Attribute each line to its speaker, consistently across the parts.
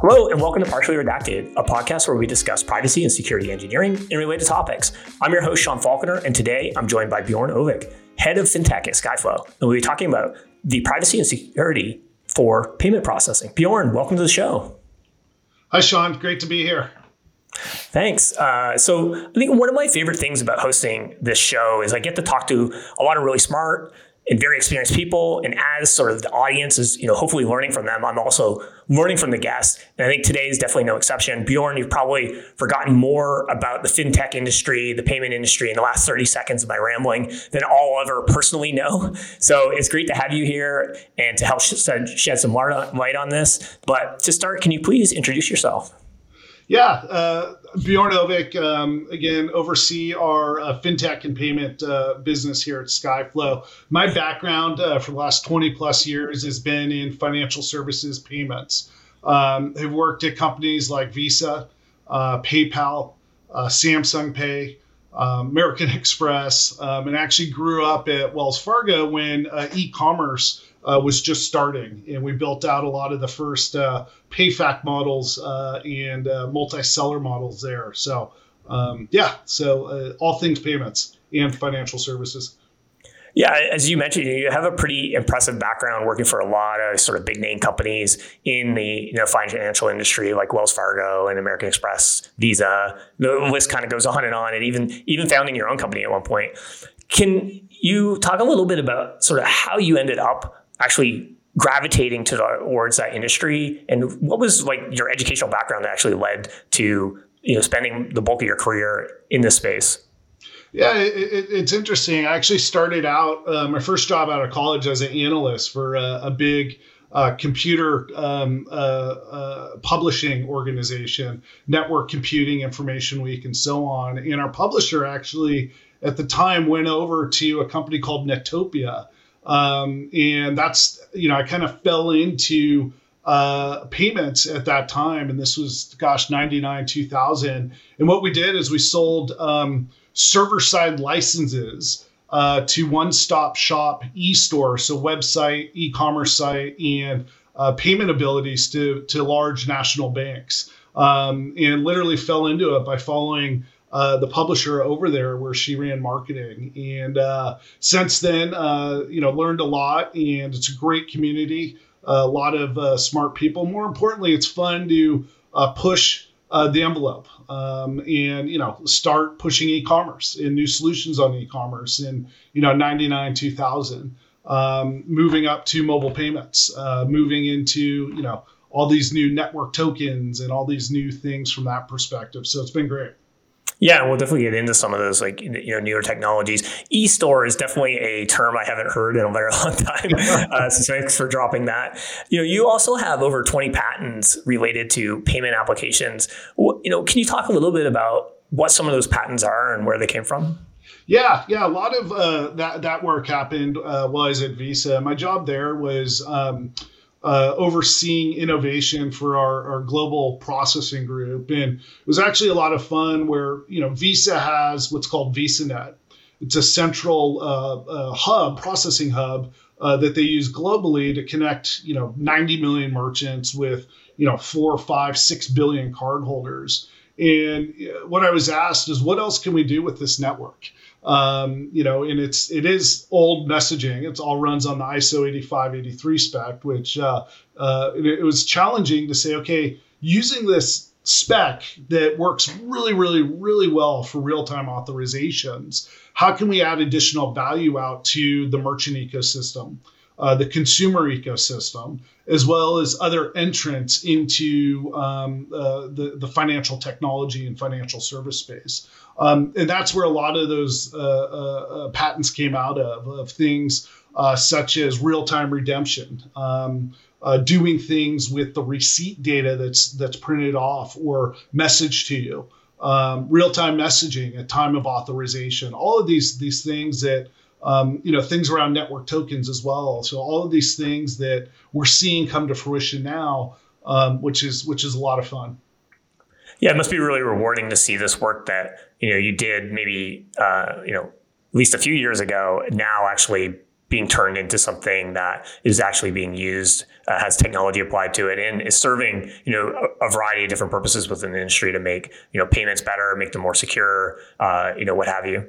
Speaker 1: Hello, and welcome to Partially Redacted, a podcast where we discuss privacy and security engineering and related topics. I'm your host, Sean Falconer, and today I'm joined by Bjorn Ovick, head of fintech at Skyflow. And we'll be talking about the privacy and security for payment processing. Bjorn, welcome to the show.
Speaker 2: Hi, Sean. Great to be here.
Speaker 1: Thanks. Uh, so, I think one of my favorite things about hosting this show is I get to talk to a lot of really smart, and very experienced people. And as sort of the audience is, you know, hopefully learning from them, I'm also learning from the guests. And I think today is definitely no exception. Bjorn, you've probably forgotten more about the fintech industry, the payment industry in the last 30 seconds of my rambling than I'll ever personally know. So it's great to have you here and to help shed some light on this. But to start, can you please introduce yourself?
Speaker 2: Yeah, uh, Bjorn Ovick, um, again, oversee our uh, fintech and payment uh, business here at Skyflow. My background uh, for the last 20 plus years has been in financial services payments. Um, I've worked at companies like Visa, uh, PayPal, uh, Samsung Pay, um, American Express, um, and actually grew up at Wells Fargo when e commerce uh, was just starting, and we built out a lot of the first uh, PayFac models uh, and uh, multi-seller models there. So um, yeah, so uh, all things payments and financial services.
Speaker 1: Yeah, as you mentioned, you have a pretty impressive background working for a lot of sort of big name companies in the you know financial industry, like Wells Fargo and American Express, Visa. The list kind of goes on and on, and even even founding your own company at one point. Can you talk a little bit about sort of how you ended up actually gravitating to the, towards that industry? And what was like your educational background that actually led to you know spending the bulk of your career in this space?
Speaker 2: Yeah it, it, it's interesting. I actually started out uh, my first job out of college as an analyst for a, a big uh, computer um, uh, uh publishing organization network computing information week and so on. And our publisher actually at the time went over to a company called netopia um, and that's, you know, I kind of fell into uh, payments at that time. And this was, gosh, 99, 2000. And what we did is we sold um, server side licenses uh, to one stop shop e store, so website, e commerce site, and uh, payment abilities to, to large national banks. Um, and literally fell into it by following uh, the publisher over there where she ran marketing. And uh, since then, uh, you know, learned a lot, and it's a great community. a lot of uh, smart people. More importantly, it's fun to uh, push the envelope um, and you know start pushing e-commerce and new solutions on e-commerce in you know 99 2000 um, moving up to mobile payments moving into you know all these new network tokens and all these new things from that perspective so it's been great
Speaker 1: yeah, we'll definitely get into some of those like you know newer technologies. E-store is definitely a term I haven't heard in a very long time. uh, so thanks for dropping that. You know, you also have over 20 patents related to payment applications. You know, can you talk a little bit about what some of those patents are and where they came from?
Speaker 2: Yeah, yeah, a lot of uh, that that work happened uh, while I was at Visa. My job there was. Um, uh, overseeing innovation for our, our global processing group. And it was actually a lot of fun where, you know, Visa has what's called VisaNet. It's a central uh, uh, hub, processing hub uh, that they use globally to connect, you know, 90 million merchants with, you know, four, five, six billion cardholders. And uh, what I was asked is, what else can we do with this network? Um, you know, and it's it is old messaging. It's all runs on the ISO 8583 spec, which uh, uh, it, it was challenging to say, okay, using this spec that works really, really, really well for real-time authorizations, how can we add additional value out to the merchant ecosystem? Uh, the consumer ecosystem, as well as other entrants into um, uh, the, the financial technology and financial service space. Um, and that's where a lot of those uh, uh, uh patents came out of, of things uh, such as real time redemption. Um, doing things with the receipt data that's that's printed off or messaged to you, um, real-time messaging at time of authorization, all of these these things that um, you know things around network tokens as well. So all of these things that we're seeing come to fruition now, um, which is which is a lot of fun.
Speaker 1: Yeah, it must be really rewarding to see this work that you know you did maybe uh, you know at least a few years ago now actually being turned into something that is actually being used, uh, has technology applied to it, and is serving you know a, a, variety of different purposes within the industry to make you know payments better, make them more secure, uh, you know what have you.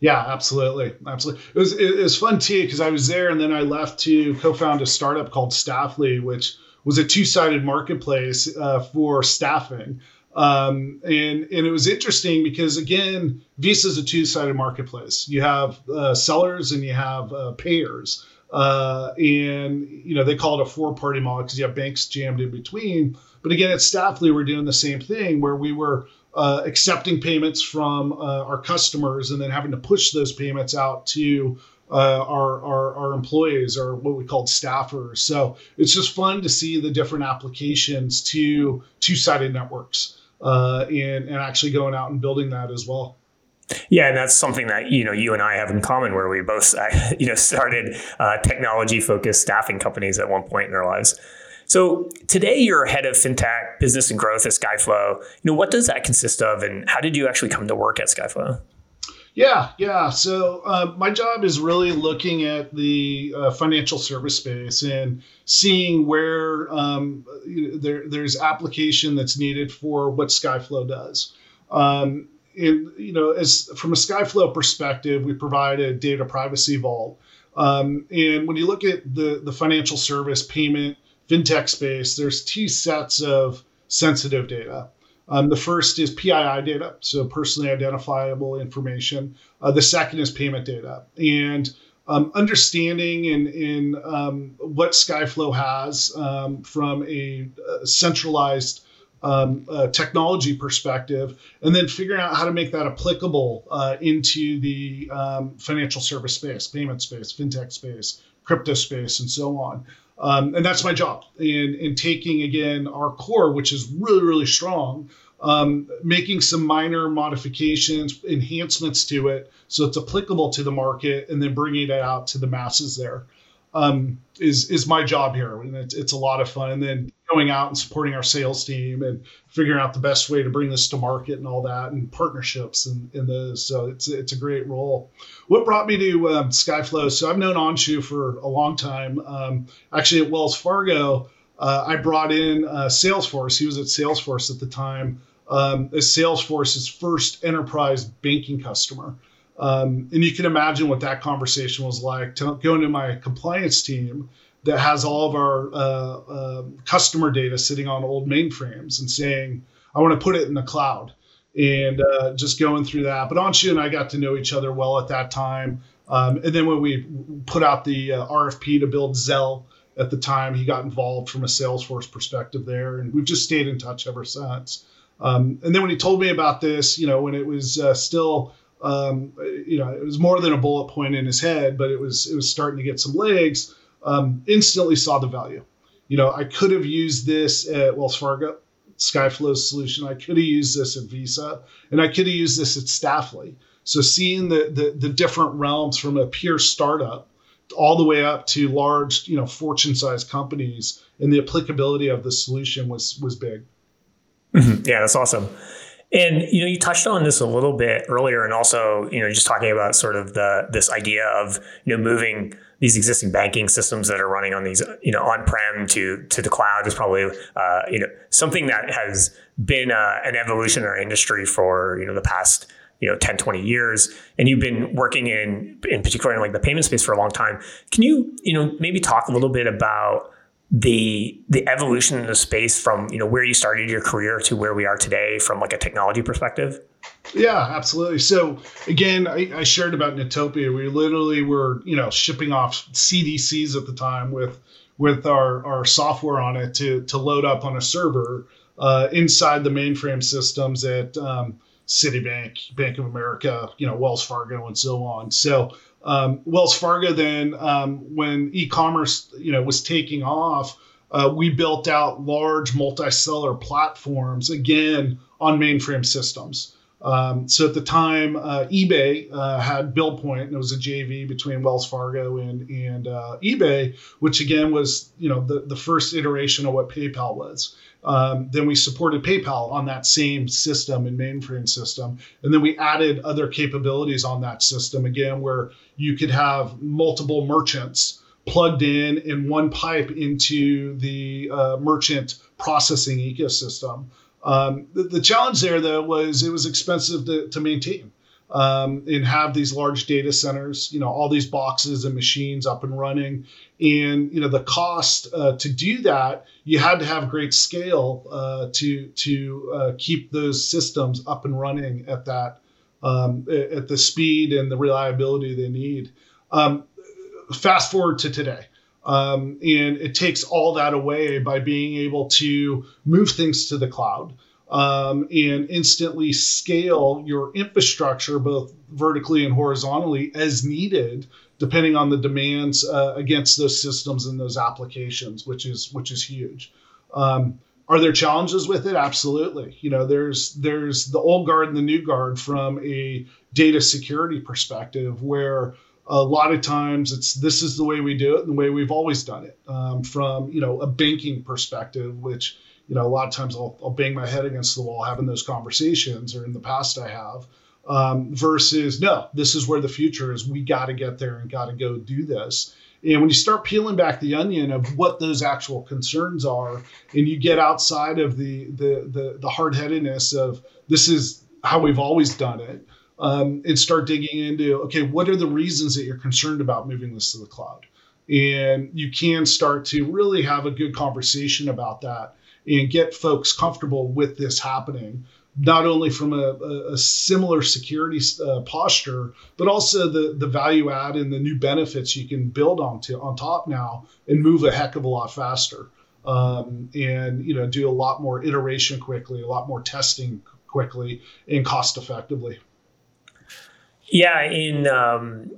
Speaker 2: Yeah, absolutely, absolutely. It was it was fun too because I was there and then I left to co-found a startup called Staffly, which was a two-sided marketplace uh, for staffing. Um, and and it was interesting because again, Visa is a two-sided marketplace. You have uh, sellers and you have uh, payers, uh, and you know they call it a four-party model because you have banks jammed in between. But again, at Staffly, we're doing the same thing where we were uh, accepting payments from uh, our customers and then having to push those payments out to uh, our, our, our employees or what we called staffers. So it's just fun to see the different applications to two-sided networks uh, and, and actually going out and building that as well.
Speaker 1: Yeah, and that's something that you know you and I have in common, where we both you know started uh, technology-focused staffing companies at one point in our lives. So today you're head of fintech business and growth at Skyflow. You know what does that consist of, and how did you actually come to work at Skyflow?
Speaker 2: Yeah, yeah. So uh, my job is really looking at the uh, financial service space and seeing where um, there, there's application that's needed for what Skyflow does. Um, and, you know, as from a Skyflow perspective, we provide a data privacy vault. Um, and when you look at the the financial service payment fintech space, there's two sets of sensitive data. Um, the first is PII data, so personally identifiable information. Uh, the second is payment data. And um, understanding in, in um, what Skyflow has um, from a, a centralized um, technology perspective, and then figuring out how to make that applicable uh, into the um, financial service space, payment space, fintech space, crypto space, and so on. Um, and that's my job in, in taking again our core, which is really, really strong, um, making some minor modifications, enhancements to it so it's applicable to the market, and then bringing it out to the masses there um, is is my job here, and it's, it's a lot of fun. And then going out and supporting our sales team and figuring out the best way to bring this to market and all that, and partnerships and, and those. So it's it's a great role. What brought me to um, Skyflow? So I've known Anshu for a long time. Um, actually, at Wells Fargo, uh, I brought in uh, Salesforce. He was at Salesforce at the time. Um, as Salesforce's first enterprise banking customer. Um, and you can imagine what that conversation was like to go into my compliance team that has all of our uh, uh, customer data sitting on old mainframes and saying, I want to put it in the cloud and uh, just going through that. But Anshu and I got to know each other well at that time. Um, and then when we put out the uh, RFP to build Zelle at the time, he got involved from a Salesforce perspective there. And we've just stayed in touch ever since. Um, and then when he told me about this, you know, when it was uh, still um, you know, it was more than a bullet point in his head, but it was it was starting to get some legs. Um, instantly saw the value. You know, I could have used this at Wells Fargo, Skyflow's solution. I could have used this at Visa, and I could have used this at Staffly. So seeing the, the the different realms from a pure startup all the way up to large, you know, fortune-sized companies, and the applicability of the solution was was big.
Speaker 1: Mm-hmm. Yeah, that's awesome. And you know, you touched on this a little bit earlier, and also you know, just talking about sort of the this idea of you know moving these existing banking systems that are running on these you know on-prem to to the cloud is probably uh, you know something that has been uh, an evolution in our industry for you know the past you know 10 20 years. And you've been working in in particular in like the payment space for a long time. Can you you know maybe talk a little bit about the the evolution in the space from you know where you started your career to where we are today from like a technology perspective?
Speaker 2: Yeah absolutely. So again I, I, shared about Netopia. We literally were you know shipping off cdcs at the time with with our our software on it to to load up on a server uh, inside the mainframe systems at um, citibank bank of america you know wells fargo and so on. So um, Wells Fargo then, um, when e-commerce, you know, was taking off, uh, we built out large multi-seller platforms again on mainframe systems. Um, so at the time, uh, eBay uh, had BillPoint, and it was a JV between Wells Fargo and and uh, eBay, which again was you know the the first iteration of what PayPal was. Um, then we supported PayPal on that same system and mainframe system, and then we added other capabilities on that system again, where you could have multiple merchants plugged in in one pipe into the uh, merchant processing ecosystem. Um, the, the, challenge there, though, was it was expensive to, to maintain um, and have these large data centers, you know, all these boxes and machines up and running. And, you know, the cost uh, to do that, you had to have great scale uh, to, to uh, keep those systems up and running at that, um, at the speed and the reliability they need. Um, fast forward to today. Um, and it takes all that away by being able to move things to the cloud um, and instantly scale your infrastructure both vertically and horizontally as needed depending on the demands uh, against those systems and those applications which is which is huge. Um, are there challenges with it? Absolutely. You know there's there's the old guard and the new guard from a data security perspective where a lot of times it's this is the way we do it and the way we've always done it um, from you know a banking perspective which you know a lot of times I'll, I'll, bang my head against the wall having those conversations or in the past i have um, versus no this is where the future is we got to get there and got to go do this and when you start peeling back the onion of what those actual concerns are and you get outside of the the the, the hard-headedness of this is how we've always done it um, and start digging into okay, what are the reasons that you're concerned about moving this to the cloud? And you can start to really have a good conversation about that and get folks comfortable with this happening, not only from a, a, similar security uh, posture, but also the, the value add and the new benefits you can build onto on top now and move a heck of a lot faster. Um, and you know do a lot more iteration quickly, a lot more testing quickly, and cost effectively.
Speaker 1: Yeah, in um,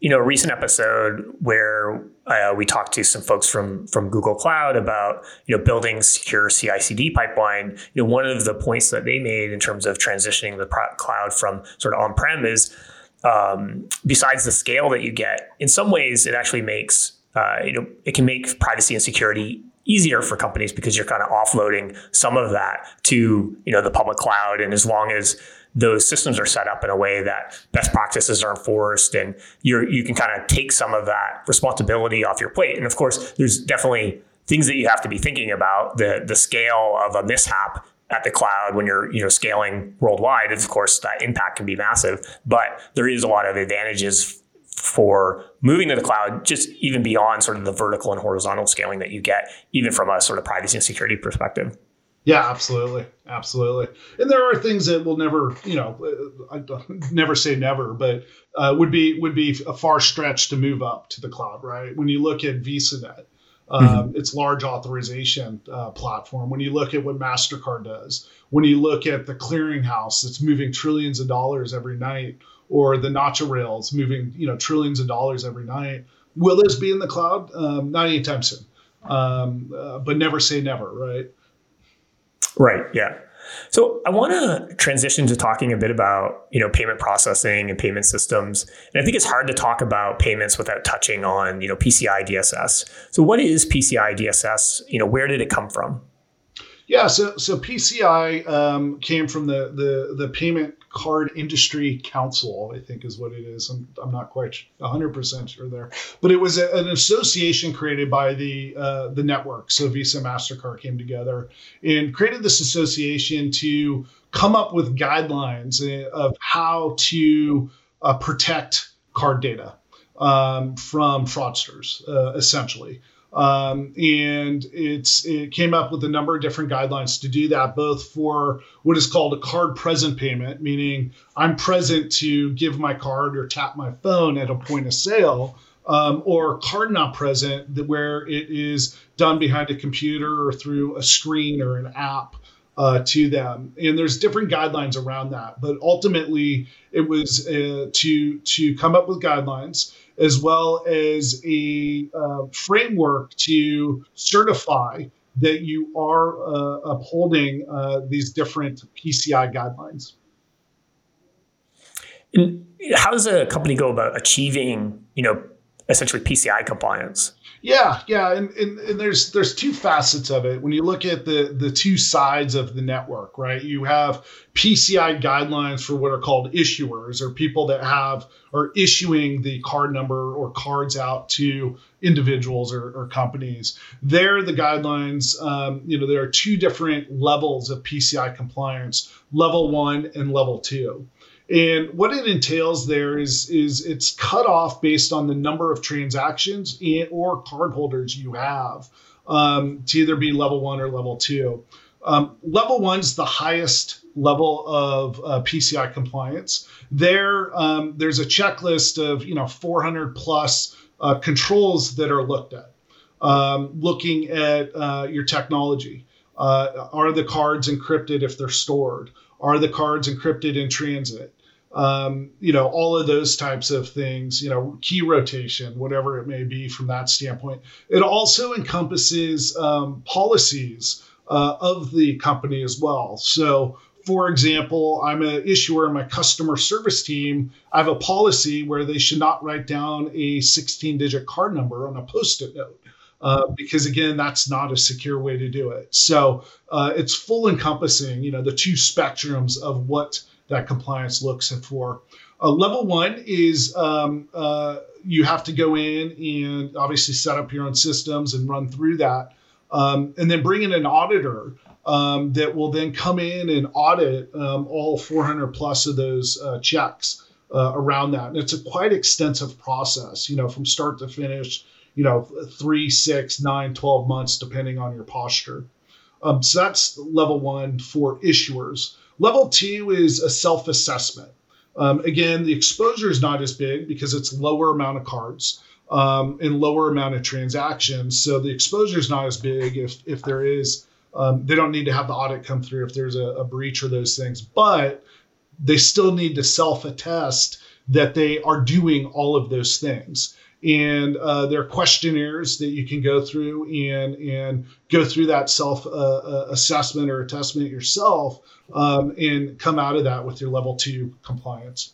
Speaker 1: you know a recent episode where uh, we talked to some folks from from Google Cloud about you know building secure CI/CD pipeline. You know, one of the points that they made in terms of transitioning the cloud from sort of on-prem is um, besides the scale that you get, in some ways it actually makes uh, you know it can make privacy and security easier for companies because you're kind of offloading some of that to you know the public cloud and as long as those systems are set up in a way that best practices are enforced and you're you can kind of take some of that responsibility off your plate. And of course, there's definitely things that you have to be thinking about. The the scale of a mishap at the cloud when you're you know scaling worldwide, of course, that impact can be massive. But there is a lot of advantages for moving to the cloud, just even beyond sort of the vertical and horizontal scaling that you get, even from a sort of privacy and security perspective.
Speaker 2: Yeah, absolutely, absolutely. And there are things that will never, you know, uh, I never say never, but uh, would be would be a far stretch to move up to the cloud, right? When you look at VisaNet, um, mm-hmm. its large authorization uh, platform. When you look at what Mastercard does, when you look at the clearinghouse that's moving trillions of dollars every night, or the Nacha rails moving, you know, trillions of dollars every night, will this be in the cloud? Um, not anytime soon. Um, uh, but never say never, right?
Speaker 1: Right. Yeah. So I want to transition to talking a bit about you know payment processing and payment systems. And I think it's hard to talk about payments without touching on you know PCI DSS. So what is PCI DSS? You know where did it come from?
Speaker 2: Yeah, so so PCI um, came from the the the payment Card Industry Council, I think is what it is. I'm, I'm not quite 100% sure there. But it was a, an association created by the, uh, the network. So Visa, MasterCard came together and created this association to come up with guidelines uh, of how to uh, protect card data um, from fraudsters, uh, essentially. Um, and it's it came up with a number of different guidelines to do that, both for what is called a card present payment, meaning I'm present to give my card or tap my phone at a point of sale, um, or card not present, where it is done behind a computer or through a screen or an app. Uh, to them, and there's different guidelines around that. But ultimately, it was uh, to to come up with guidelines as well as a uh, framework to certify that you are uh, upholding uh, these different PCI guidelines.
Speaker 1: And how does a company go about achieving, you know, essentially PCI compliance?
Speaker 2: Yeah, yeah, and, and, and, there's there's two facets of it. When you look at the the two sides of the network, right? You have PCI guidelines for what are called issuers, or people that have are issuing the card number or cards out to individuals or, or companies. There, the guidelines, um, you know, there are two different levels of PCI compliance: level one and level two. And what it entails there is is it's cut off based on the number of transactions and, or cardholders you have um, to either be level one or level two. Um, level one's the highest level of uh, PCI compliance. There, um, there's a checklist of you know 400 plus uh, controls that are looked at, um, looking at uh, your technology. Uh, are the cards encrypted if they're stored? Are the cards encrypted in transit? Um, you know, all of those types of things, you know, key rotation, whatever it may be from that standpoint. It also encompasses um, policies uh, of the company as well. So, for example, I'm an issuer in my customer service team. I have a policy where they should not write down a 16 digit card number on a post it note. Uh, because again, that's not a secure way to do it. So uh, it's full encompassing, you know, the two spectrums of what that compliance looks for. Uh, level one is um, uh, you have to go in and obviously set up your own systems and run through that, um, and then bring in an auditor um, that will then come in and audit um, all 400 plus of those uh, checks uh, around that. And it's a quite extensive process, you know, from start to finish, you know, three, six, nine, 12 months, depending on your posture. Um, so that's level one for issuers. Level two is a self assessment. Um, again, the exposure is not as big because it's lower amount of cards um, and lower amount of transactions. So the exposure is not as big if, if there is, um, they don't need to have the audit come through if there's a, a breach or those things, but they still need to self attest that they are doing all of those things and uh, there are questionnaires that you can go through and and go through that self uh, uh, assessment or assessment yourself um, and come out of that with your level two compliance.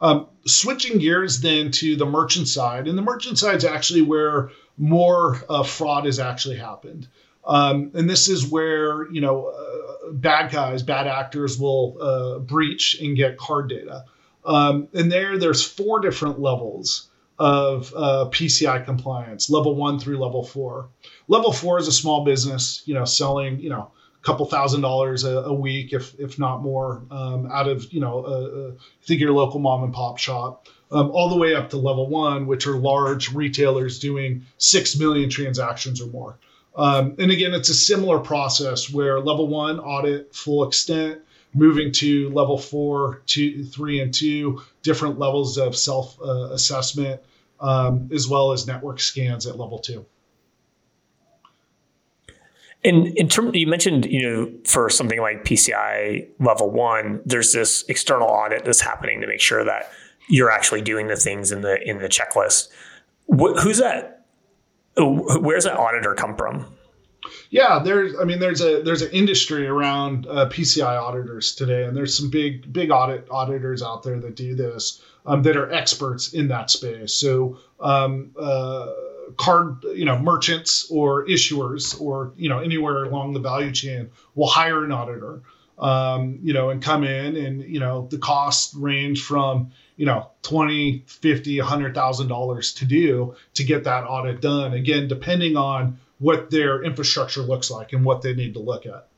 Speaker 2: Um, switching gears then to the merchant side, and the merchant side is actually where more uh, fraud has actually happened. Um, and this is where you know uh, bad guys, bad actors will uh, breach and get card data. Um, and there, there's four different levels of uh, PCI compliance, level one through level four. Level four is a small business, you know, selling, you know, a couple thousand dollars a, a week, if if not more, um, out of you know, uh, uh, think your local mom and pop shop, um, all the way up to level one, which are large retailers doing six million transactions or more. Um, and again, it's a similar process where level one audit full extent, moving to level four, two, three, and two, different levels of self uh, assessment, um, as well as network scans at level two.
Speaker 1: In in term, you mentioned you know for something like PCI level one, there's this external audit that's happening to make sure that you're actually doing the things in the in the checklist. Wh- who's that? Where's that auditor come from?
Speaker 2: Yeah, there's. I mean, there's a there's an industry around uh, PCI auditors today, and there's some big big audit auditors out there that do this um, that are experts in that space. So, um, uh, card you know merchants or issuers or you know anywhere along the value chain will hire an auditor. Um, you know, and come in and you know the costs range from you know 20 50 100000 dollars to do to get that audit done again depending on what their infrastructure looks like and what they need to look at.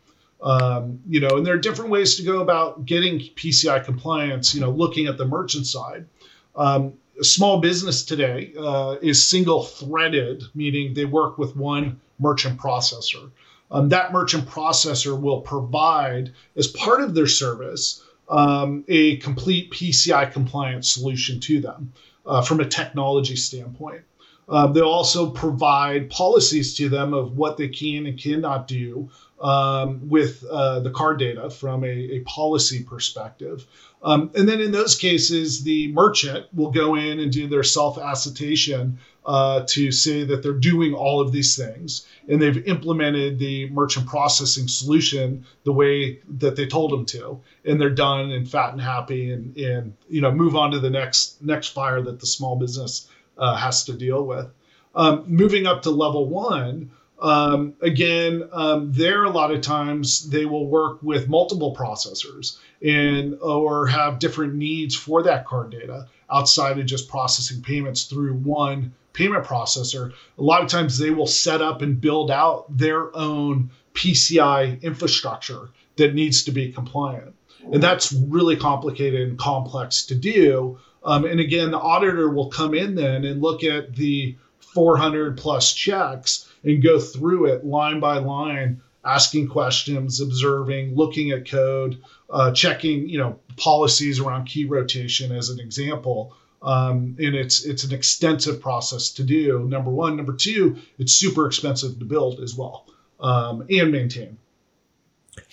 Speaker 2: Um, you know, and there are different ways to go about getting PCI compliance. You know, looking at the merchant side. Um, a small business today uh, is single threaded, meaning they work with one merchant processor. Um, that merchant processor will provide, as part of their service, um, a complete PCI compliant solution to them uh, from a technology standpoint. Um, they'll also provide policies to them of what they can and cannot do um, with uh, the card data from a, a policy perspective. Um, and then in those cases, the merchant will go in and do their self attestation uh, to say that they're doing all of these things and they've implemented the merchant processing solution the way that they told them to and they're done and fat and happy and, and you know move on to the next next fire that the small business uh, has to deal with um, moving up to level one um, again, um, there a lot of times they will work with multiple processors and or have different needs for that card data outside of just processing payments through one payment processor. A lot of times they will set up and build out their own PCI infrastructure that needs to be compliant. And that's really complicated and complex to do. Um, and again, the auditor will come in then and look at the 400 plus checks and go through it line by line, asking questions, observing, looking at code, uh, checking, you know, policies around key rotation as an example. Um, and it's it's an extensive process to do. Number one, number two, it's super expensive to build as well um, and maintain.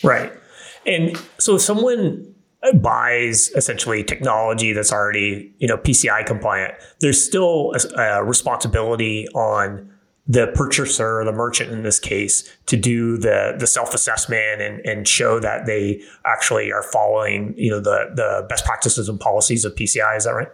Speaker 1: Right, and so someone buys essentially technology that's already you know PCI compliant, there's still a, a responsibility on the purchaser the merchant in this case to do the the self assessment and, and show that they actually are following you know the the best practices and policies of PCI. Is that right?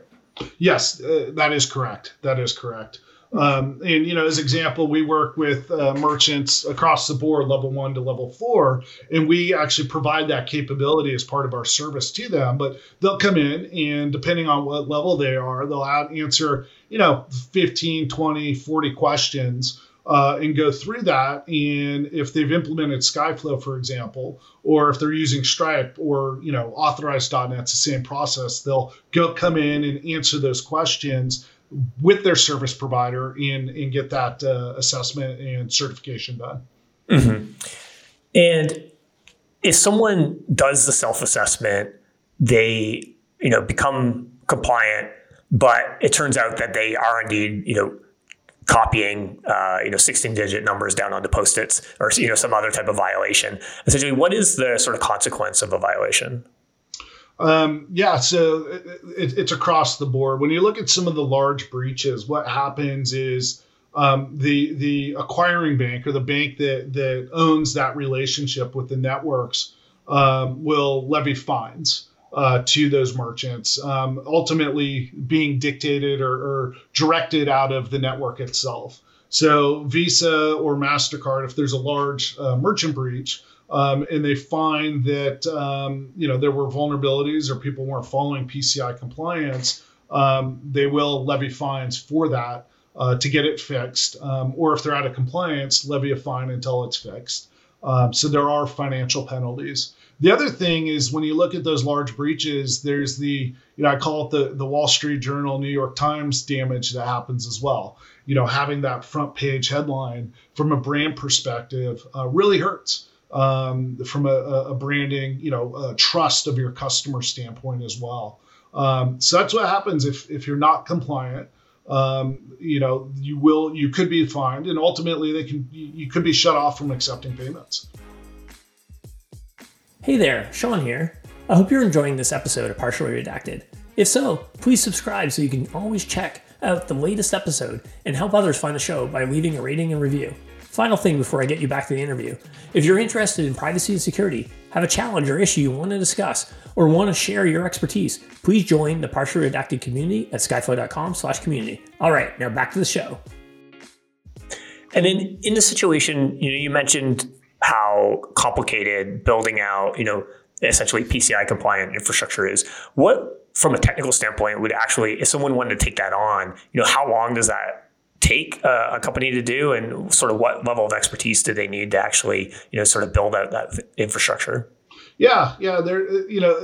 Speaker 2: Yes, uh, that is correct. That is correct. Um, and you know, as example, we work with uh, merchants across the board, level one to level four, and we actually provide that capability as part of our service to them. But they'll come in, and depending on what level they are, they'll answer, you know, 15, 20, 40 questions uh, and go through that. And if they've implemented Skyflow, for example, or if they're using Stripe or you know authorized.net, it's the same process. They'll go come in and answer those questions with their service provider and, and get that uh, assessment and certification done.
Speaker 1: Mm-hmm. And if someone does the self assessment, they you know become compliant, but it turns out that they are indeed you know copying uh, you know 16 digit numbers down onto post-its or you know some other type of violation essentially what is the sort of consequence of a violation
Speaker 2: um, yeah, so it, it's across the board. When you look at some of the large breaches, what happens is um, the the acquiring bank or the bank that that owns that relationship with the networks um, will levy fines uh, to those merchants, um, ultimately being dictated or, or directed out of the network itself. So Visa or Mastercard, if there's a large uh, merchant breach, um, and they find that um, you know there were vulnerabilities or people weren't following PCI compliance, um, they will levy fines for that uh, to get it fixed, um, or if they're out of compliance, levy a fine until it's fixed. Um, so there are financial penalties. The other thing is when you look at those large breaches, there's the you know I call it the the Wall Street Journal, New York Times damage that happens as well. You know having that front page headline from a brand perspective uh, really hurts um, from a, a, branding, you know, trust of your customer standpoint as well. Um, so that's what happens if if you're not compliant. Um, you know, you will you could be fined, and ultimately they can you could be shut off from accepting payments.
Speaker 3: Hey there, Sean here. I hope you're enjoying this episode of Partially Redacted. If so, please subscribe so you can always check out the latest episode and help others find the show by leaving a rating and review. Final thing before I get you back to the interview. If you're interested in privacy and security, have a challenge or issue you want to discuss, or want to share your expertise, please join the partially redacted community at skyflow.com slash community. All right, now back to the show.
Speaker 1: And then in the situation, you know, you mentioned how complicated building out, you know, essentially PCI compliant infrastructure is. What, from a technical standpoint, would actually, if someone wanted to take that on, you know, how long does that take a, company to do and sort of what level of expertise do they need to actually you know sort of build out that infrastructure?
Speaker 2: Yeah yeah they're you know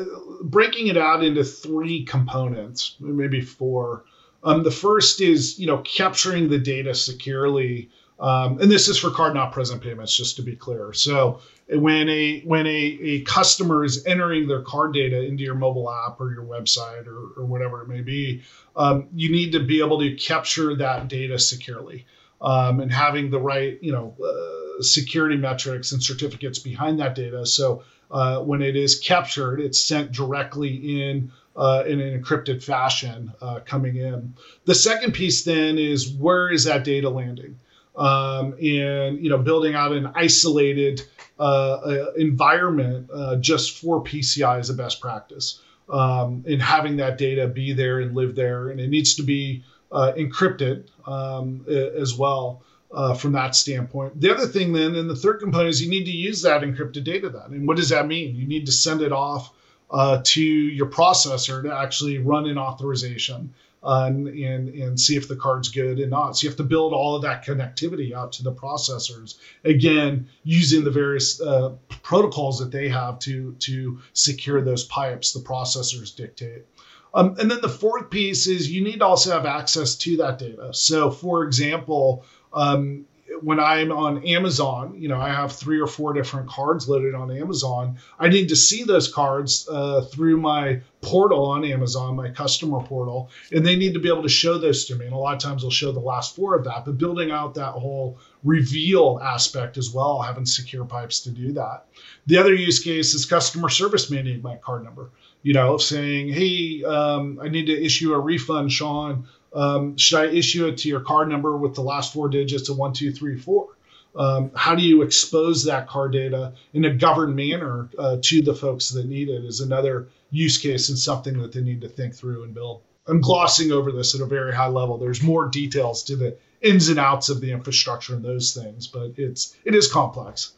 Speaker 2: breaking it out into three components maybe four. Um, the first is you know capturing the data securely. Um, and this is for card not present payments just to be clear. So when a when a, a customer is entering their card data into your mobile app or your website or, or whatever it may be, um, you need to be able to capture that data securely um, and having the right you know uh, security metrics and certificates behind that data. So uh, when it is captured, it's sent directly in uh, in an encrypted fashion uh, coming in. The second piece then is where is that data landing? Um, and you know, building out an isolated uh, uh environment uh, just for PCI is a best practice. Um, having that data be there and live there, and it needs to be uh, encrypted um, as well. Uh, from that standpoint. The other thing, then, and the third component is you need to use that encrypted data then. And what does that mean? You need to send it off uh, to your processor to actually run an authorization and, and, and see if the card's good and not. So you have to build all of that connectivity out to the processors. Again, using the various uh, protocols that they have to to secure those pipes. The processors dictate. Um, and then the fourth piece is you need to also have access to that data. So, for example, um, when I'm on Amazon, you know, I have three or four different cards loaded on Amazon. I need to see those cards uh, through my portal on Amazon, my customer portal, and they need to be able to show those to me. And a lot of times they'll show the last four of that, but building out that whole reveal aspect as well, having secure pipes to do that. The other use case is customer service may need my card number. You know, saying, hey, um, I need to issue a refund, Sean um, should I issue it to your card number with the last four digits of one, two, three, four? Um, how do you expose that card data in a governed manner uh, to the folks that need it is another use case and something that they need to think through and build. I'm glossing over this at a very high level. There's more details to the ins and outs of the infrastructure and those things, but it's it is complex.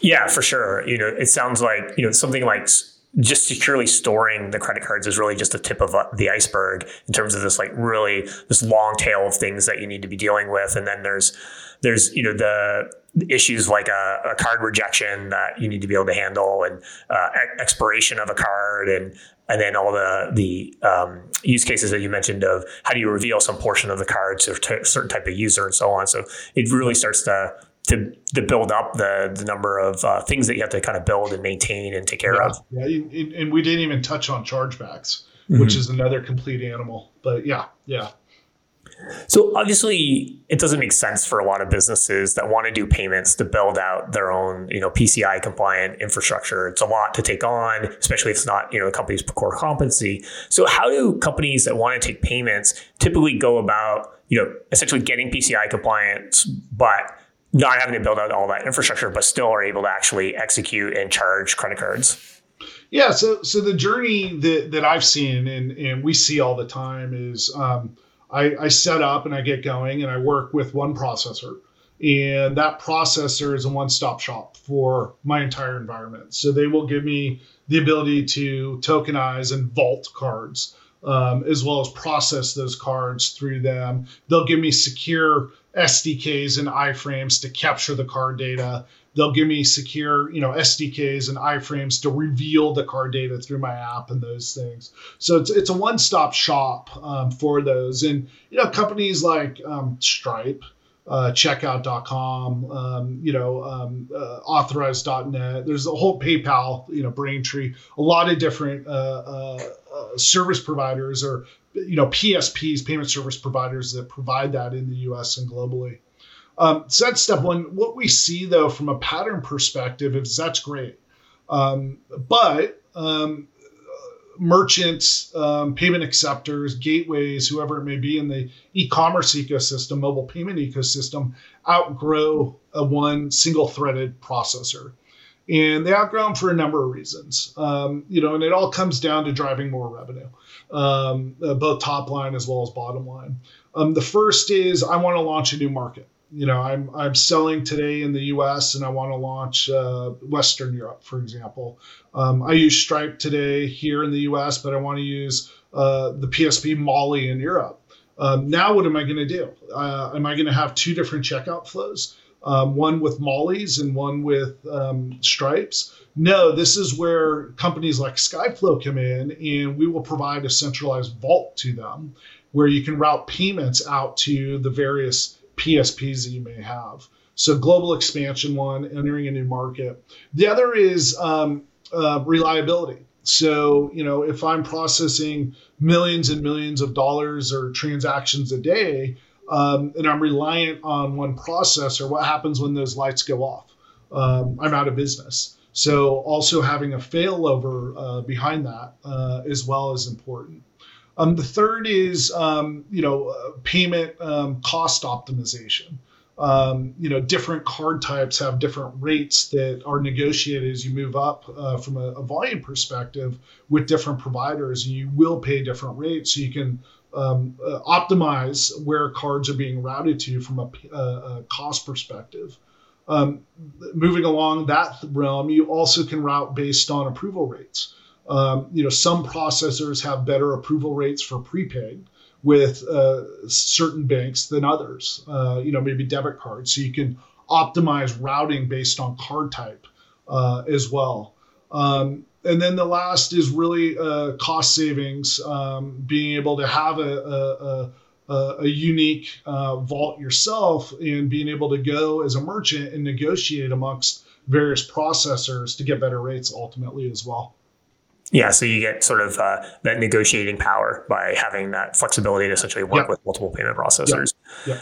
Speaker 1: Yeah, for sure. You know, it sounds like you know something like just securely storing the credit cards is really just the tip of uh, the iceberg in terms of this like really this long tail of things that you need to be dealing with. And then there's there's you know the issues like a, a card rejection that you need to be able to handle and uh, expiration of a card and and then all the the um, use cases that you mentioned of how do you reveal some portion of the card to a certain type of user and so on. So it really starts to to, to build up the, the number of uh, things that you have to kind of build and maintain and take care
Speaker 2: yeah,
Speaker 1: of.
Speaker 2: Yeah, and we didn't even touch on chargebacks, mm-hmm. which is another complete animal. But yeah, yeah.
Speaker 1: So obviously, it doesn't make sense for a lot of businesses that want to do payments to build out their own, you know, PCI compliant infrastructure. It's a lot to take on, especially if it's not, you know, the company's core competency. So how do companies that want to take payments typically go about, you know, essentially getting PCI compliance, but not having to build out all that infrastructure, but still are able to actually execute and charge credit cards?
Speaker 2: Yeah, so so the journey that, that I've seen and, and we see all the time is um, I, I set up and I get going and I work with one processor. And that processor is a one stop shop for my entire environment. So they will give me the ability to tokenize and vault cards, um, as well as process those cards through them. They'll give me secure SDKs and iframes to capture the card data. They'll give me secure, you know, SDKs and iframes to reveal the card data through my app and those things. So it's it's a one stop shop um, for those. And you know, companies like um, Stripe, uh, checkout.com, um, you know, um, uh, authorize.net. There's a whole PayPal, you know, Braintree, a lot of different uh, uh, uh service providers or you know PSPs, payment service providers that provide that in the U.S. and globally. Um, so that's step one. What we see though from a pattern perspective is that's great, um, but um, merchants, um, payment acceptors, gateways, whoever it may be in the e-commerce ecosystem, mobile payment ecosystem, outgrow a one single-threaded processor and they outgrow them for a number of reasons. Um, you know, and it all comes down to driving more revenue um, uh, both top line as well as bottom line. Um, the first is I want to launch a new market. You know, I'm I'm selling today in the U.S. and I want to launch uh, Western Europe, for example. Um, I use Stripe today here in the U.S., but I want to use uh, the PSP Mollie in Europe. Um, now, what am I going to do? Uh, am I going to have two different checkout flows? Um, one with Mollie's and one with um, Stripes? No, this is where companies like Skyflow come in, and we will provide a centralized vault to them where you can route payments out to the various PSPs that you may have. So, global expansion, one, entering a new market. The other is um, uh, reliability. So, you know, if I'm processing millions and millions of dollars or transactions a day, um, and I'm reliant on one processor, what happens when those lights go off? Um, I'm out of business. So also having a failover uh, behind that uh, as well is important. Um, the third is um, you know uh, payment um, cost optimization. Um, you know different card types have different rates that are negotiated as you move up uh, from a, a, volume perspective with different providers. You will pay different rates, so you can um, uh, optimize where cards are being routed to from a, a, a cost perspective. Um, moving along that realm, you also can route based on approval rates. Um, you know, some processors have better approval rates for prepaid with uh, certain banks than others. Uh, you know, maybe debit cards, so you can optimize routing based on card type uh, as well. Um, and then the last is really uh, cost savings, um, being able to have a, a, a, a unique uh, vault yourself and being able to go as a merchant and negotiate amongst various processors to get better rates ultimately as well.
Speaker 1: Yeah, so you get sort of uh, that negotiating power by having that flexibility to essentially work yep. with multiple payment processors.
Speaker 2: Yeah.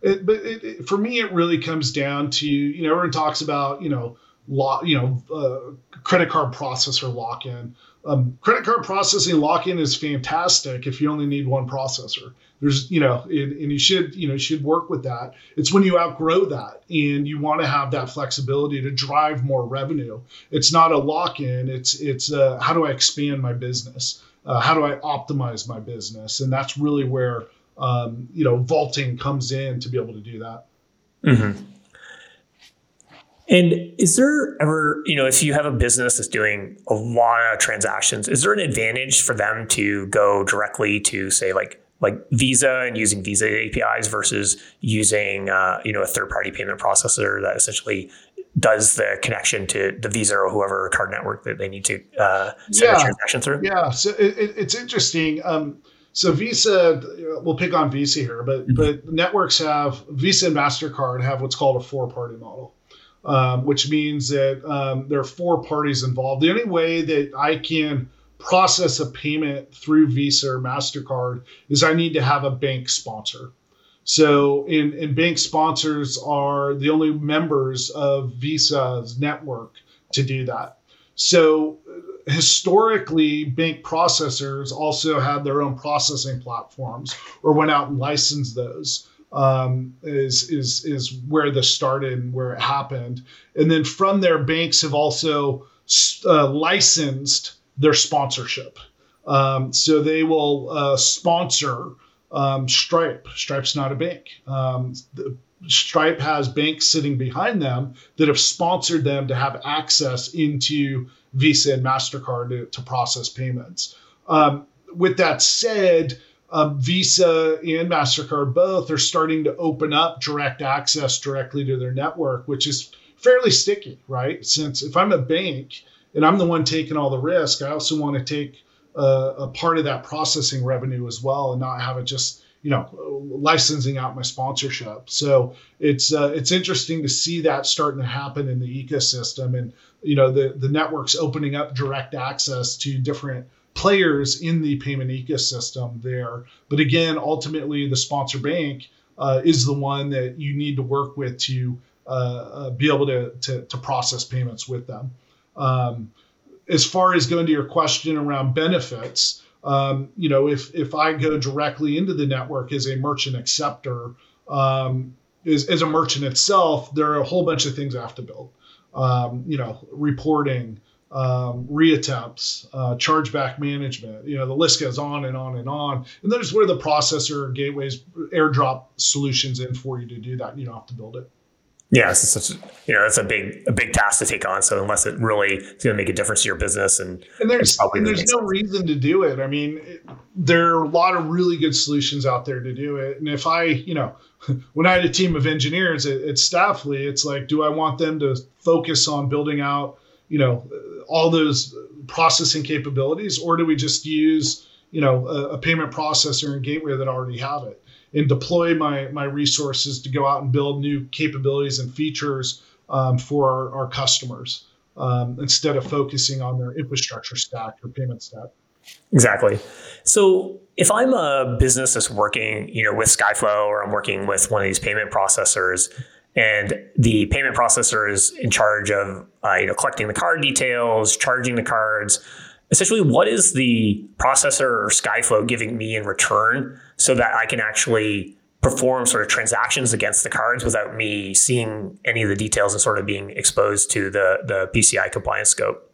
Speaker 2: It, but it, it, for me, it really comes down to you know everyone talks about you know lock, you know, uh, credit card processor lock in. Um, credit card processing lock in is fantastic if you only need one processor. There's, you know, and, you should, you know, should work with that. It's when you outgrow that and you want to have that flexibility to drive more revenue. It's not a lock in. It's, it's uh, how do I expand my business? Uh, how do I optimize my business? And that's really where, um, you know, vaulting comes in to be able to do that.
Speaker 1: Mm-hmm. And is there ever, you know, if you have a business that's doing a lot of transactions, is there an advantage for them to go directly to say like like Visa and using Visa APIs versus using uh, you know a third party payment processor that essentially does the connection to the Visa or whoever card network that they need to uh, send yeah. a transaction through?
Speaker 2: Yeah, so it, it's interesting. Um, so Visa, we'll pick on Visa here, but mm-hmm. but networks have Visa and Mastercard have what's called a four party model um, which means that um, there are four parties involved. The only way that I can process a payment through Visa or MasterCard is I need to have a bank sponsor. So, in, in bank sponsors are the only members of Visa's network to do that. So, historically, bank processors also had their own processing platforms or went out and licensed those um, is is is where this started and where it happened. And then from there, banks have also uh, licensed their sponsorship. Um, so they will uh, sponsor um, Stripe. Stripe's not a bank. Um, Stripe has banks sitting behind them that have sponsored them to have access into Visa and MasterCard to, to process payments. Um, with that said, um, Visa and MasterCard both are starting to open up direct access directly to their network, which is fairly sticky, right? Since if I'm a bank and I'm the one taking all the risk, I also want to take uh, a part of that processing revenue as well and not have it just you know licensing out my sponsorship so it's uh, it's interesting to see that starting to happen in the ecosystem and you know the the networks opening up direct access to different players in the payment ecosystem there. But again, ultimately, the sponsor bank uh, is the one that you need to work with to uh, uh, be able to, to, to, process payments with them. Um, as far as going to your question around benefits, um, you know, if if I go directly into the network as a merchant acceptor, um, as, as a merchant itself, there are a whole bunch of things I have to build. Um, you know, reporting, um, reattempts, uh, chargeback management. You know, the list goes on and on and on. And there's where the processor gateways airdrop solutions in for you to do that. You don't have to build it.
Speaker 1: Yeah, it's such a, you know that's a big a big task to take on. So unless it really is going to make a difference to your business, and
Speaker 2: and there's and there's no sense. reason to do it. I mean, it, there are a lot of really good solutions out there to do it. And if I, you know, when I had a team of engineers at, at Staffly, it's like, do I want them to focus on building out, you know, all those processing capabilities, or do we just use you know a, a, payment processor and gateway that already have it and deploy my my resources to go out and build new capabilities and features um, for our, our customers um, instead of focusing on their infrastructure stack or payment stack.
Speaker 1: Exactly. So if I'm a business that's working, you know, with Skyflow or I'm working with one of these payment processors, and the payment processor is in charge of uh, you know collecting the card details, charging the cards. Essentially, what is the processor or Skyflow giving me in return so that I can actually perform sort of transactions against the cards without me seeing any of the details and sort of being exposed to the the PCI compliance scope?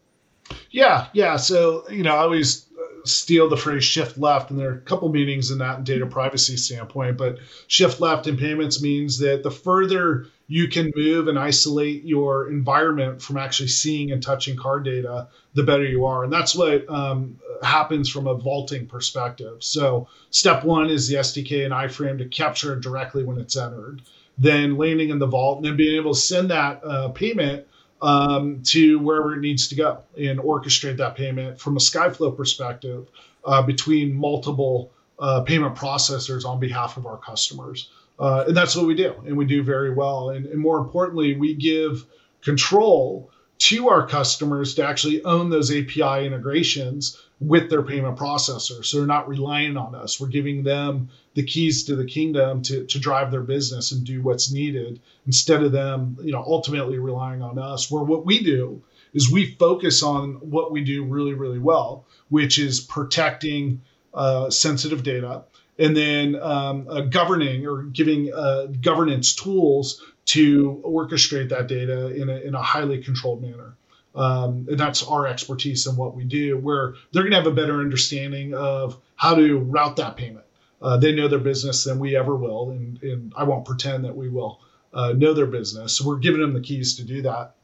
Speaker 2: Yeah, yeah. So you know, I always steal the phrase shift left, and there are a couple meanings in that data privacy standpoint. But shift left in payments means that the further you can move and isolate your environment from actually seeing and touching card data, the better you are. And that's what um, happens from a vaulting perspective. So, step one is the SDK and iframe to capture it directly when it's entered, then landing in the vault, and then being able to send that uh, payment um, to wherever it needs to go and orchestrate that payment from a Skyflow perspective uh, between multiple uh, payment processors on behalf of our customers. Uh, and that's what we do, and we do very well. And, and more importantly, we give control to our customers to actually own those API integrations with their payment processor. So they're not relying on us. We're giving them the keys to the kingdom to, to drive their business and do what's needed instead of them, you know, ultimately relying on us. Where what we do is we focus on what we do really, really well, which is protecting uh, sensitive data and then um, uh, governing or giving uh, governance tools to orchestrate that data in a, in a highly controlled manner. Um, and that's our expertise in what we do, where they're going to have a better understanding of how to route that payment. Uh, they know their business than we ever will, and, and I won't pretend that we will uh, know their business. So we're giving them the keys to do that.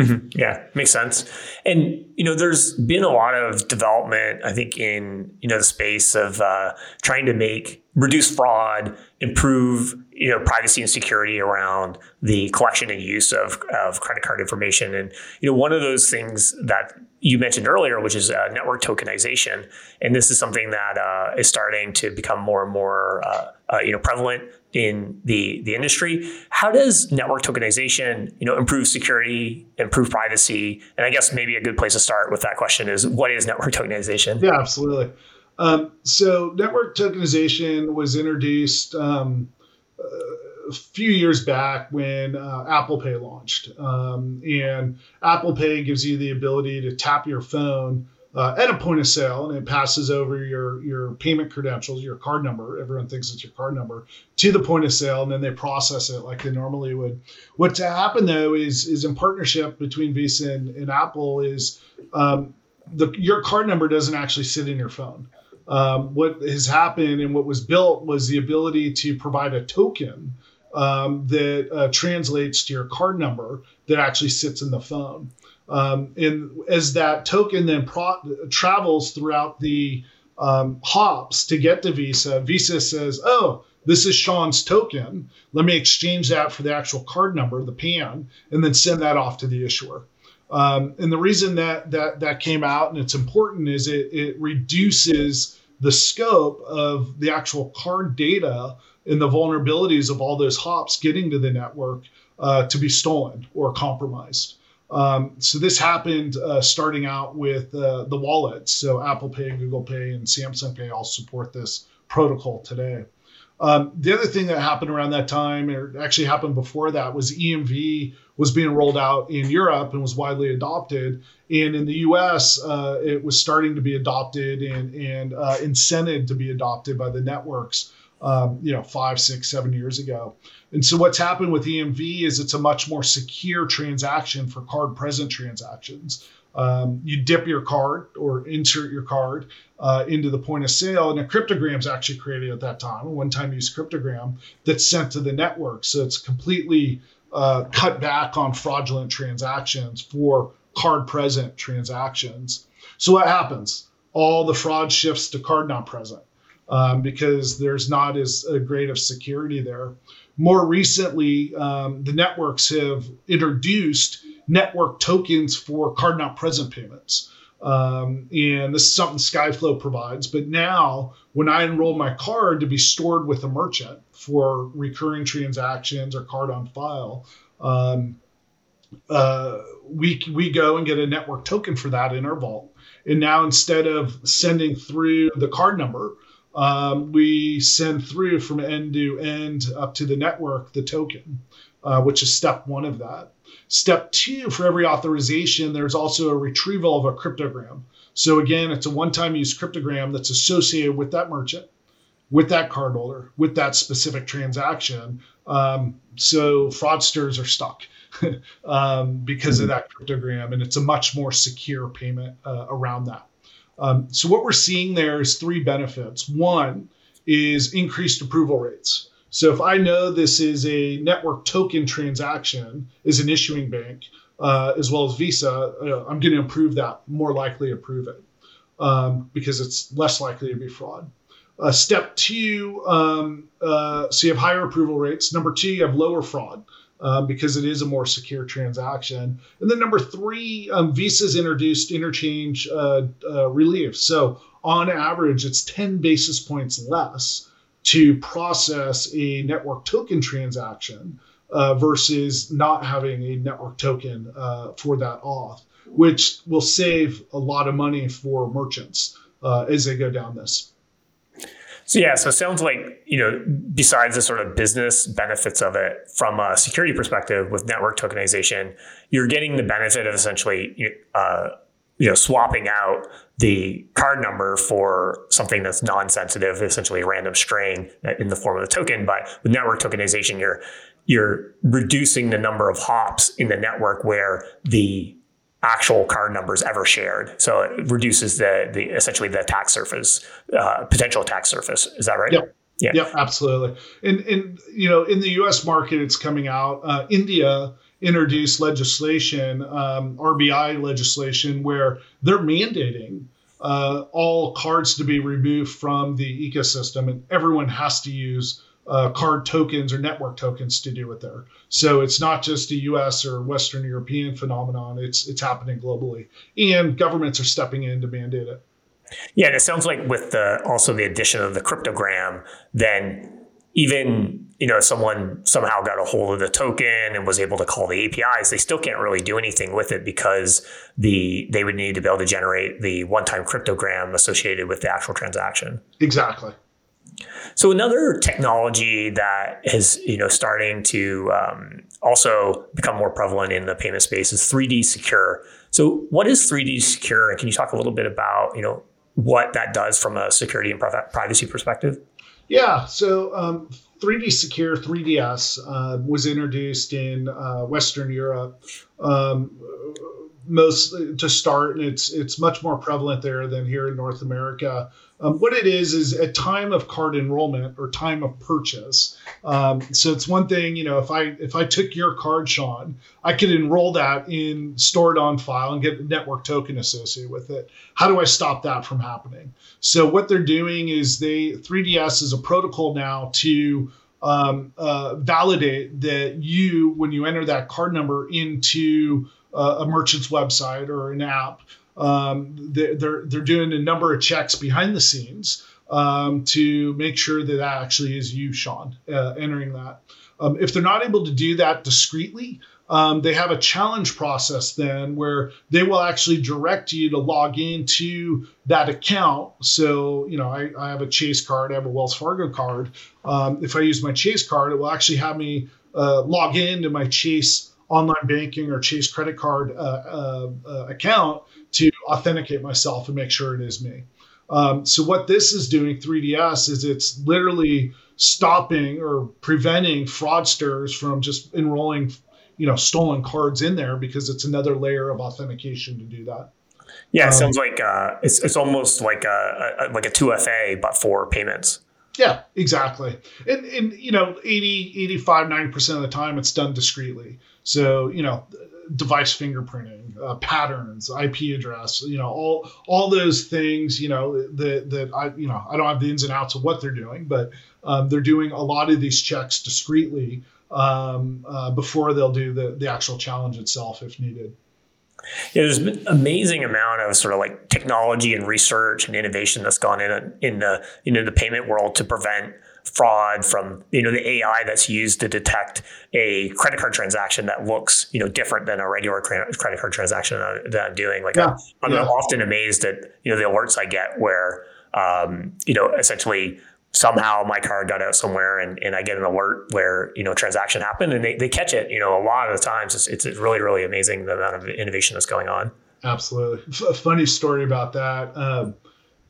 Speaker 1: Mm-hmm. Yeah, makes sense. And you know, there's been a lot of development, I think, in you know the space of uh, trying to make reduce fraud, improve you know privacy and security around the collection and use of, of credit card information. And you know, one of those things that you mentioned earlier, which is uh, network tokenization, and this is something that uh, is starting to become more and more uh, uh, you know prevalent in the the industry. How does network tokenization you know improve security, improve privacy? And I guess maybe a good place to start with that question is what is network tokenization?
Speaker 2: Yeah, absolutely. Um, so network tokenization was introduced. Um, a few years back when uh, Apple Pay launched. Um, and Apple Pay gives you the ability to tap your phone uh, at a point of sale and it passes over your, your payment credentials, your card number. Everyone thinks it's your card number to the point of sale, and then they process it like they normally would. What's happened though is, is in partnership between Visa and, and Apple is um, the, your card number doesn't actually sit in your phone. Um, what has happened and what was built was the ability to provide a token um, that uh, translates to your card number that actually sits in the phone. Um, and as that token then pro- travels throughout the um, hops to get to Visa, Visa says, oh, this is Sean's token. Let me exchange that for the actual card number, the PAN, and then send that off to the issuer. Um, and the reason that, that that came out and it's important is it, it reduces the scope of the actual card data and the vulnerabilities of all those hops getting to the network uh, to be stolen or compromised. Um, so this happened uh, starting out with uh, the wallets. So Apple Pay, Google Pay, and Samsung Pay all support this protocol today. Um, the other thing that happened around that time, or actually happened before that, was EMV was being rolled out in Europe and was widely adopted. And in the US, uh, it was starting to be adopted and, and uh, incented to be adopted by the networks um, you know, five, six, seven years ago. And so what's happened with EMV is it's a much more secure transaction for card present transactions. Um, you dip your card or insert your card uh, into the point of sale, and a cryptogram is actually created at that time, a one-time use cryptogram that's sent to the network. So it's completely uh, cut back on fraudulent transactions for card present transactions. So what happens? All the fraud shifts to card not present um, because there's not as great of security there. More recently, um, the networks have introduced network tokens for card not present payments. Um, and this is something Skyflow provides. But now, when I enroll my card to be stored with a merchant for recurring transactions or card on file, um, uh, we we go and get a network token for that in our vault. And now, instead of sending through the card number, um, we send through from end to end up to the network the token. uh, which is step one of that. Step two, for every authorization, there's also a retrieval of a cryptogram. So again, it's a one-time use cryptogram that's associated with that merchant, with that cardholder, with that specific transaction. Um, so fraudsters are stuck um, because of that cryptogram, and it's a much more secure payment uh, around that. Um, so what we're seeing there is three benefits. One is increased approval rates. So if I know this is a network token transaction, is an issuing bank, uh, as well as Visa, uh, I'm going to approve that, more likely approve it um, because it's less likely to be fraud. Uh, step two, um, uh, so you have higher approval rates. Number two, you have lower fraud. Um, because it is a more secure transaction. And then number three, um, Visa's introduced interchange uh, uh, relief. So on average, it's 10 basis points less to process a network token transaction uh, versus not having a network token uh, for that auth, which will save a lot of money for merchants uh, as they go down this.
Speaker 1: So yeah, so it sounds like you know, besides the sort of business benefits of it from a security perspective with network tokenization, you're getting the benefit of essentially uh, you know swapping out the card number for something that's non-sensitive, essentially a random string in the form of a token. But with network tokenization, you're you're reducing the number of hops in the network where the actual card numbers ever shared. So it reduces the the essentially the attack surface, uh, potential attack surface. Is that right?
Speaker 2: Yep. Yeah. Yep, absolutely. And and you know, in the U.S. market, it's coming out. Uh, India introduced legislation, um, RBI legislation, where they're mandating uh, all cards to be removed from the ecosystem, and everyone has to use uh, card tokens or network tokens to do it there. So it's not just a U.S. or Western European phenomenon; it's it's happening globally, and governments are stepping in to mandate it.
Speaker 1: Yeah, and it sounds like with the also the addition of the cryptogram, then even you know someone somehow got a hold of the token and was able to call the APIs, they still can't really do anything with it because the they would need to be able to generate the one-time cryptogram associated with the actual transaction.
Speaker 2: Exactly.
Speaker 1: So another technology that is you know starting to um, also become more prevalent in the payment space is 3D Secure. So what is 3D Secure, and can you talk a little bit about you know what that does from a security and privacy perspective?
Speaker 2: Yeah, so um, 3D Secure 3DS uh, was introduced in uh, Western Europe. Um, most to start, and it's it's much more prevalent there than here in North America. Um, what it is is a time of card enrollment or time of purchase. Um, so it's one thing, you know, if I if I took your card, Sean, I could enroll that in stored on file and get a network token associated with it. How do I stop that from happening? So what they're doing is they 3DS is a protocol now to um, uh, validate that you, when you enter that card number into a merchant's website or an app, um, they're, they're, they're doing a number of checks behind the scenes um, to make sure that that actually is you, Sean, uh, entering that. Um, if they're not able to do that discreetly, um, they have a challenge process then where they will actually direct you to log into that account. So, you know, I, I have a Chase card, I have a Wells Fargo card. Um, if I use my Chase card, it will actually have me uh, log into my Chase online banking or Chase credit card uh, uh, uh account to authenticate myself and make sure it is me. Um, so what this is doing, 3DS, is it's literally stopping or preventing fraudsters from just enrolling, you know, stolen cards in there because it's another layer of authentication to do that.
Speaker 1: Yeah, it um, sounds like uh, it's it's almost like a, a like a 2FA but for payments.
Speaker 2: Yeah, exactly. And, and you know, 80, 85, 90% of the time it's done discreetly. So, you know, device fingerprinting, uh, patterns, IP address, you know, all all those things, you know, that that I you know I don't have the ins and outs of what they're doing, but um, they're doing a lot of these checks discreetly um, uh, before they'll do the the actual challenge itself if needed.
Speaker 1: Yeah, there's been amazing amount of sort of like technology and research and innovation that's gone in in the you know the payment world to prevent fraud from you know the AI that's used to detect a credit card transaction that looks you know different than a regular credit card transaction that I'm doing. Like yeah. I'm, I'm yeah. often amazed at you know the alerts I get where um, you know essentially somehow my card got out somewhere and, and I get an alert where, you know, transaction happened and they, they catch it, you know, a lot of the times it's, it's really, really amazing the amount of innovation that's going on.
Speaker 2: Absolutely. F- funny story about that. Um,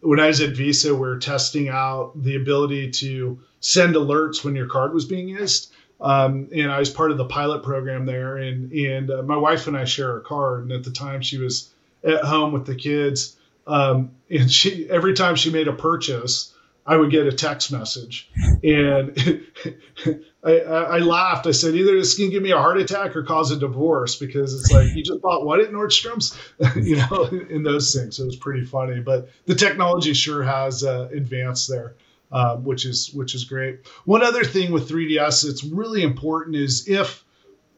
Speaker 2: when I was at Visa, we are testing out the ability to send alerts when your card was being used. Um, and I was part of the pilot program there. And and uh, my wife and I share a card. And at the time, she was at home with the kids. Um, and she every time she made a purchase, I would get a text message, and I, I, laughed. I said, either this can give me a heart attack or cause a divorce because it's like you just bought what at Nordstrom's, you know, in those things. So it was pretty funny, but the technology sure has uh, advanced there. Uh, which is which is great. One other thing with 3DS that's really important is if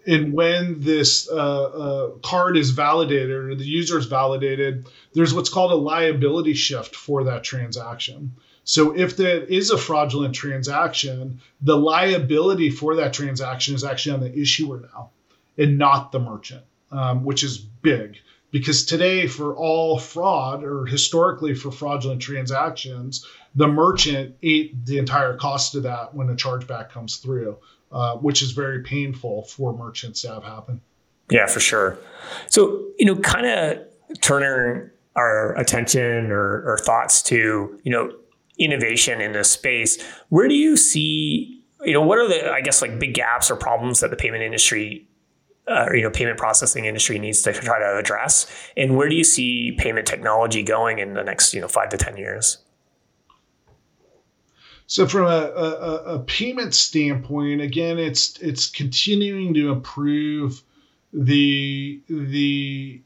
Speaker 2: and when this uh, uh, card is validated or the user is validated, there's what's called a liability shift for that transaction. So if there is a fraudulent transaction, the liability for that transaction is actually on the issuer now and not the merchant, um, which is big. Because today, for all fraud or historically for fraudulent transactions, the merchant ate the entire cost of that when a chargeback comes through, uh, which is very painful for merchants to have happen.
Speaker 1: Yeah, for sure. So, you know, kind of turning our attention or, or thoughts to, you know, innovation in this space. Where do you see, you know, what are the, I guess, like big gaps or problems that the payment industry, uh, or, you know, payment processing industry needs to try to address? And where do you see payment technology going in the next, you know, five to 10 years?
Speaker 2: So from a, a, a payment standpoint, again, it's it's continuing to improve the the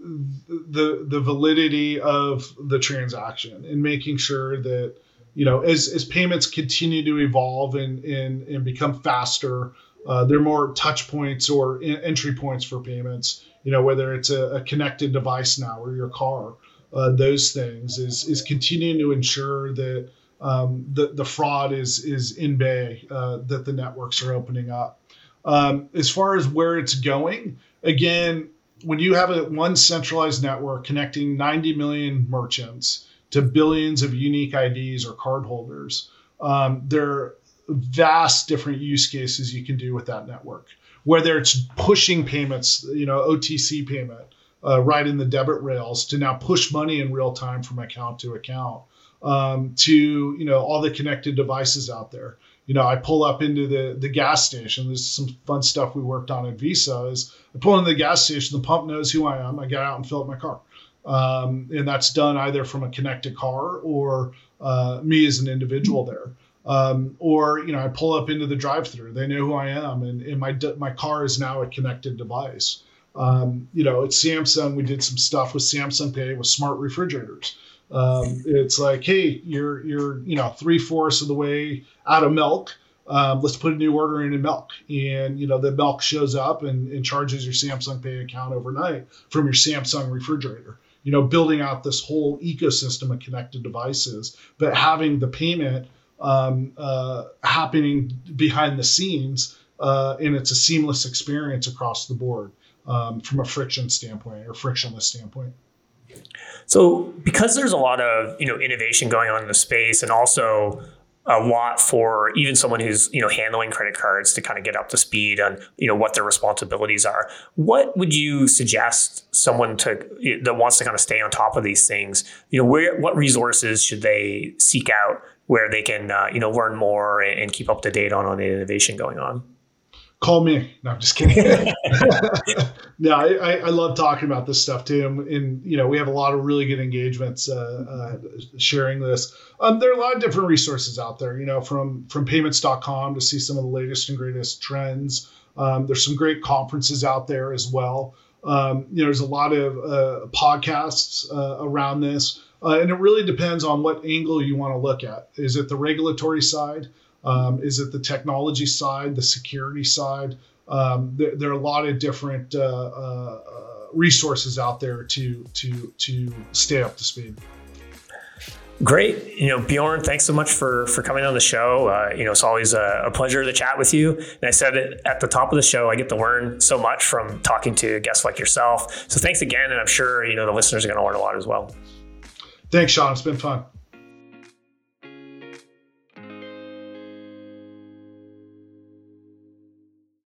Speaker 2: the the validity of the transaction and making sure that you know as as payments continue to evolve and and, and become faster uh, there are more touch points or in, entry points for payments. You know whether it's a, a connected device now or your car uh, those things is is continuing to ensure that um, the the fraud is is in bay uh, that the networks are opening up. Um, as far as where it's going again when you have a one centralized network connecting 90 million merchants to billions of unique IDs or cardholders, um, there are vast different use cases you can do with that network. Whether it's pushing payments, you know, OCT payment uh, right in the debit rails to now push money in real time from account to account, um, to you know all the connected devices out there you know, I pull up into the the gas station. There's some fun stuff we worked on at Visa. Is I pull into the gas station, the pump knows who I am. I get out and fill up my car, um, and that's done either from a connected car or uh, me as an individual there. Um, or you know, I pull up into the drive-through. They know who I am, and, and my my car is now a connected device. Um, you know, at Samsung, we did some stuff with Samsung Pay with smart refrigerators. Um, it's like, hey, you're you're you know three fourths of the way out of milk. Um, let's put a new order in in milk, and you know the milk shows up and, and charges your Samsung Pay account overnight from your Samsung refrigerator. You know, building out this whole ecosystem of connected devices, but having the payment um, uh, happening behind the scenes, uh, and it's a seamless experience across the board um, from a friction standpoint or frictionless standpoint.
Speaker 1: So because there's a lot of you know innovation going on in the space, and also a lot for even someone who's you know handling credit cards to kind of get up to speed on you know what their responsibilities are. What would you suggest someone to that wants to kind of stay on top of these things? You know, where what resources should they seek out where they can uh, you know learn more and keep up to date on on the innovation going on?
Speaker 2: Call me. No, I'm just kidding. no, I, I, love talking about this stuff too. And, and, you know, we have a lot of really good engagements uh, uh, sharing this. Um, there are a lot of different resources out there, you know, from, from PYMNTS.com to see some of the latest and greatest trends. Um, there's some great conferences out there as well. Um, you know, there's a lot of uh, podcasts uh, around this. Uh, and it really depends on what angle you want to look at. Is it the regulatory side? Um, is it the technology side, the security side? Um, there, there, are a lot of different uh, uh, resources out there to to to stay up to speed.
Speaker 1: Great, you know Bjorn, thanks so much for for coming on the show. Uh, you know it's always a, a, pleasure to chat with you. And I said it at the top of the show, I get to learn so much from talking to guests like yourself. So thanks again, and I'm sure you know the listeners are going to learn a lot as well.
Speaker 2: Thanks, Sean. It's been fun.